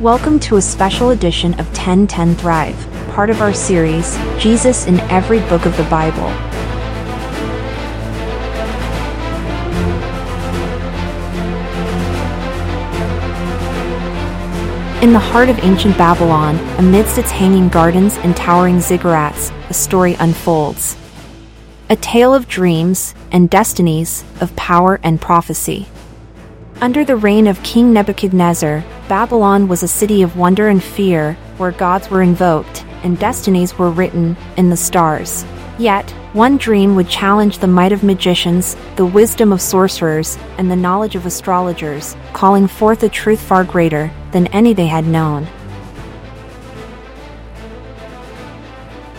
Welcome to a special edition of 1010 Thrive, part of our series, Jesus in Every Book of the Bible. In the heart of ancient Babylon, amidst its hanging gardens and towering ziggurats, a story unfolds. A tale of dreams and destinies, of power and prophecy. Under the reign of King Nebuchadnezzar, Babylon was a city of wonder and fear, where gods were invoked and destinies were written in the stars. Yet, one dream would challenge the might of magicians, the wisdom of sorcerers, and the knowledge of astrologers, calling forth a truth far greater than any they had known.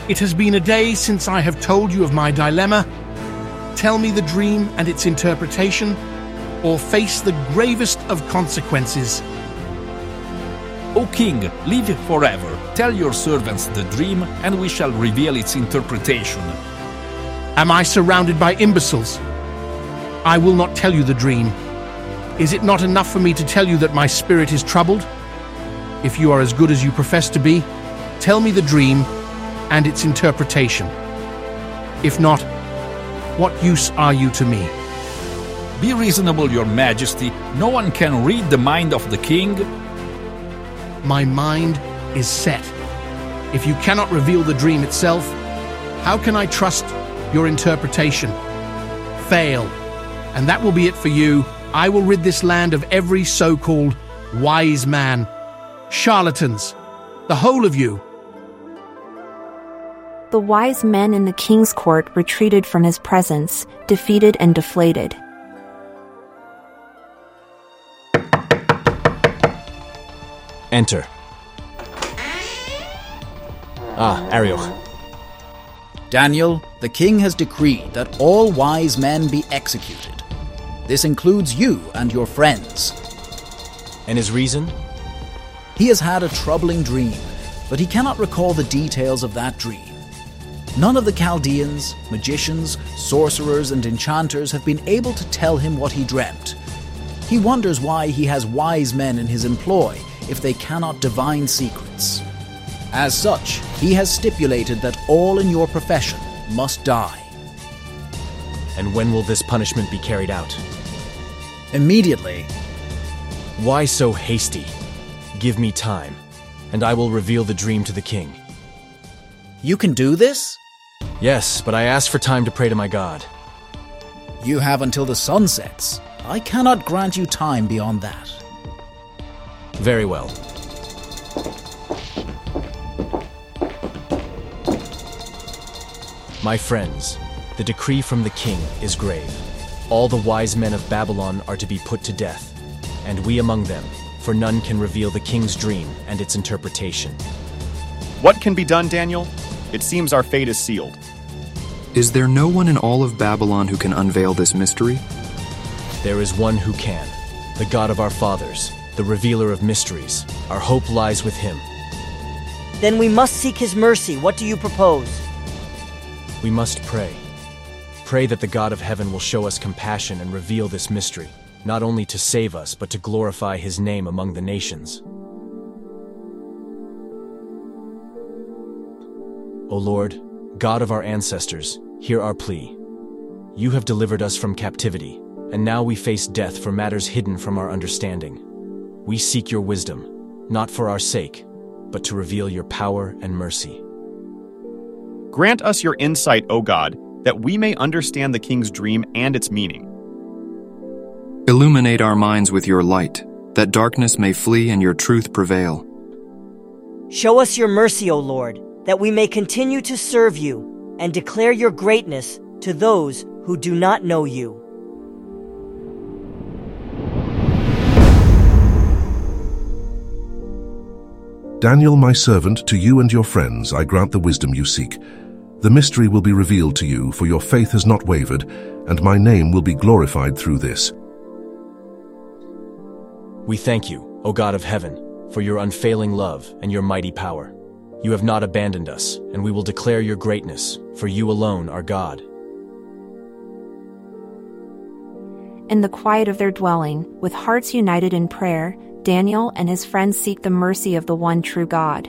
It has been a day since I have told you of my dilemma. Tell me the dream and its interpretation, or face the gravest of consequences. O king, live forever. Tell your servants the dream, and we shall reveal its interpretation. Am I surrounded by imbeciles? I will not tell you the dream. Is it not enough for me to tell you that my spirit is troubled? If you are as good as you profess to be, tell me the dream and its interpretation. If not, what use are you to me? Be reasonable, your majesty. No one can read the mind of the king. My mind is set. If you cannot reveal the dream itself, how can I trust your interpretation? Fail. And that will be it for you. I will rid this land of every so called wise man. Charlatans. The whole of you. The wise men in the king's court retreated from his presence, defeated and deflated. Enter. Ah, Arioch. Daniel, the king has decreed that all wise men be executed. This includes you and your friends. And his reason? He has had a troubling dream, but he cannot recall the details of that dream. None of the Chaldeans, magicians, sorcerers, and enchanters have been able to tell him what he dreamt. He wonders why he has wise men in his employ if they cannot divine secrets. As such, he has stipulated that all in your profession must die. And when will this punishment be carried out? Immediately, Why so hasty? Give me time, and I will reveal the dream to the king. you can do this? Yes, but I ask for time to pray to my God. You have until the sun sets. I cannot grant you time beyond that. Very well. My friends, the decree from the king is grave. All the wise men of Babylon are to be put to death, and we among them, for none can reveal the king's dream and its interpretation. What can be done, Daniel? It seems our fate is sealed. Is there no one in all of Babylon who can unveil this mystery? There is one who can, the God of our fathers, the revealer of mysteries. Our hope lies with him. Then we must seek his mercy. What do you propose? We must pray. Pray that the God of heaven will show us compassion and reveal this mystery, not only to save us, but to glorify his name among the nations. O Lord, God of our ancestors, hear our plea. You have delivered us from captivity, and now we face death for matters hidden from our understanding. We seek your wisdom, not for our sake, but to reveal your power and mercy. Grant us your insight, O God, that we may understand the king's dream and its meaning. Illuminate our minds with your light, that darkness may flee and your truth prevail. Show us your mercy, O Lord, that we may continue to serve you and declare your greatness to those who do not know you. Daniel, my servant, to you and your friends I grant the wisdom you seek. The mystery will be revealed to you, for your faith has not wavered, and my name will be glorified through this. We thank you, O God of heaven, for your unfailing love and your mighty power. You have not abandoned us, and we will declare your greatness, for you alone are God. In the quiet of their dwelling, with hearts united in prayer, Daniel and his friends seek the mercy of the one true God.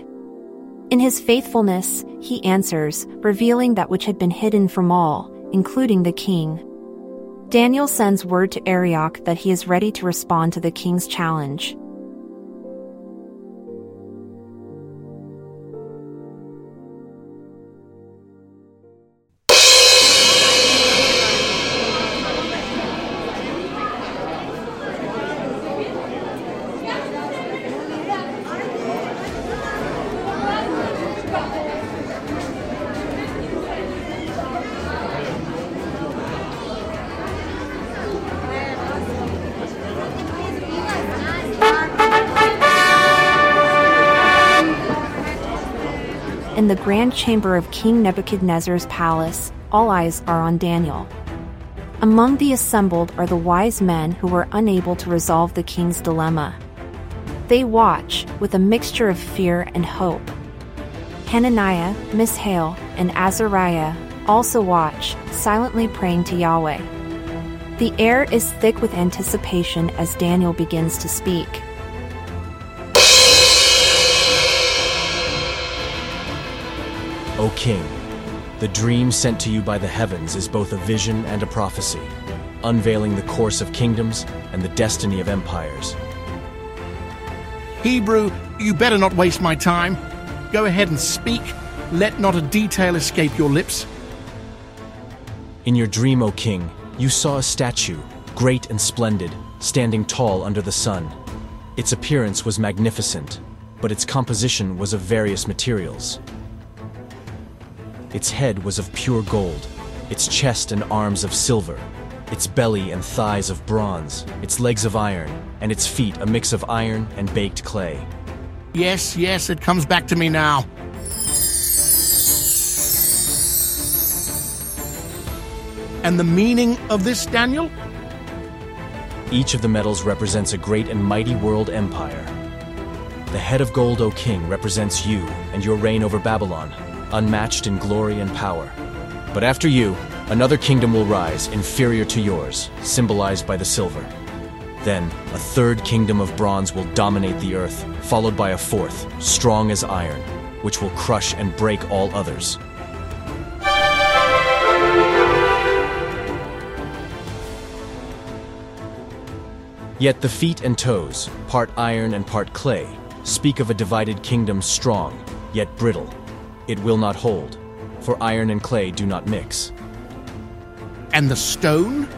In his faithfulness, he answers, revealing that which had been hidden from all, including the king. Daniel sends word to Arioch that he is ready to respond to the king's challenge. The grand chamber of King Nebuchadnezzar's palace, all eyes are on Daniel. Among the assembled are the wise men who were unable to resolve the king's dilemma. They watch with a mixture of fear and hope. Hananiah, Mishael, and Azariah also watch, silently praying to Yahweh. The air is thick with anticipation as Daniel begins to speak. O king, the dream sent to you by the heavens is both a vision and a prophecy, unveiling the course of kingdoms and the destiny of empires. Hebrew, you better not waste my time. Go ahead and speak. Let not a detail escape your lips. In your dream, O king, you saw a statue, great and splendid, standing tall under the sun. Its appearance was magnificent, but its composition was of various materials. Its head was of pure gold, its chest and arms of silver, its belly and thighs of bronze, its legs of iron, and its feet a mix of iron and baked clay. Yes, yes, it comes back to me now. And the meaning of this, Daniel? Each of the metals represents a great and mighty world empire. The head of gold, O king, represents you and your reign over Babylon, unmatched in glory and power. But after you, another kingdom will rise, inferior to yours, symbolized by the silver. Then, a third kingdom of bronze will dominate the earth, followed by a fourth, strong as iron, which will crush and break all others. Yet the feet and toes, part iron and part clay, speak of a divided kingdom strong, yet brittle. It will not hold, for iron and clay do not mix. And the stone?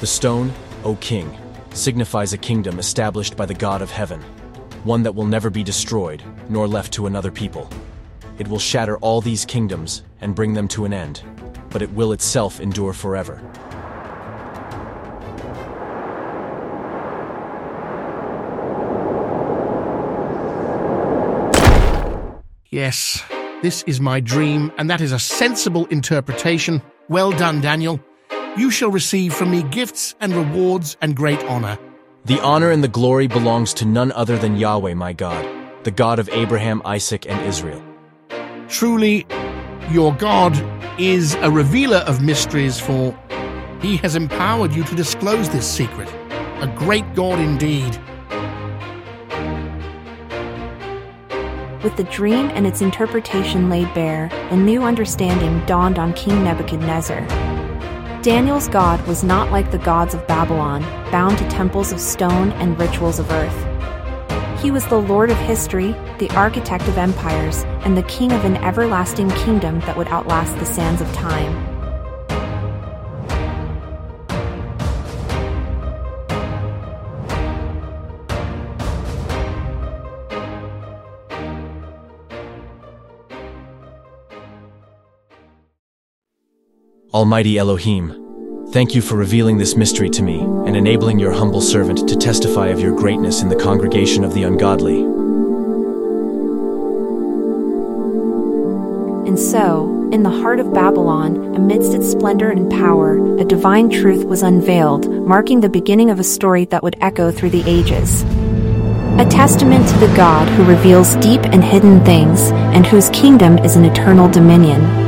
The stone, O king, signifies a kingdom established by the God of heaven, one that will never be destroyed, nor left to another people. It will shatter all these kingdoms and bring them to an end, but it will itself endure forever. Yes, this is my dream, and that is a sensible interpretation. Well done, Daniel. You shall receive from me gifts and rewards and great honor. The honor and the glory belongs to none other than Yahweh, my God, the God of Abraham, Isaac, and Israel. Truly, your God is a revealer of mysteries, for he has empowered you to disclose this secret. A great God indeed. With the dream and its interpretation laid bare, a new understanding dawned on King Nebuchadnezzar. Daniel's God was not like the gods of Babylon, bound to temples of stone and rituals of earth. He was the Lord of history, the architect of empires, and the king of an everlasting kingdom that would outlast the sands of time. Almighty Elohim, thank you for revealing this mystery to me and enabling your humble servant to testify of your greatness in the congregation of the ungodly. And so, in the heart of Babylon, amidst its splendor and power, a divine truth was unveiled, marking the beginning of a story that would echo through the ages. A testament to the God who reveals deep and hidden things, and whose kingdom is an eternal dominion.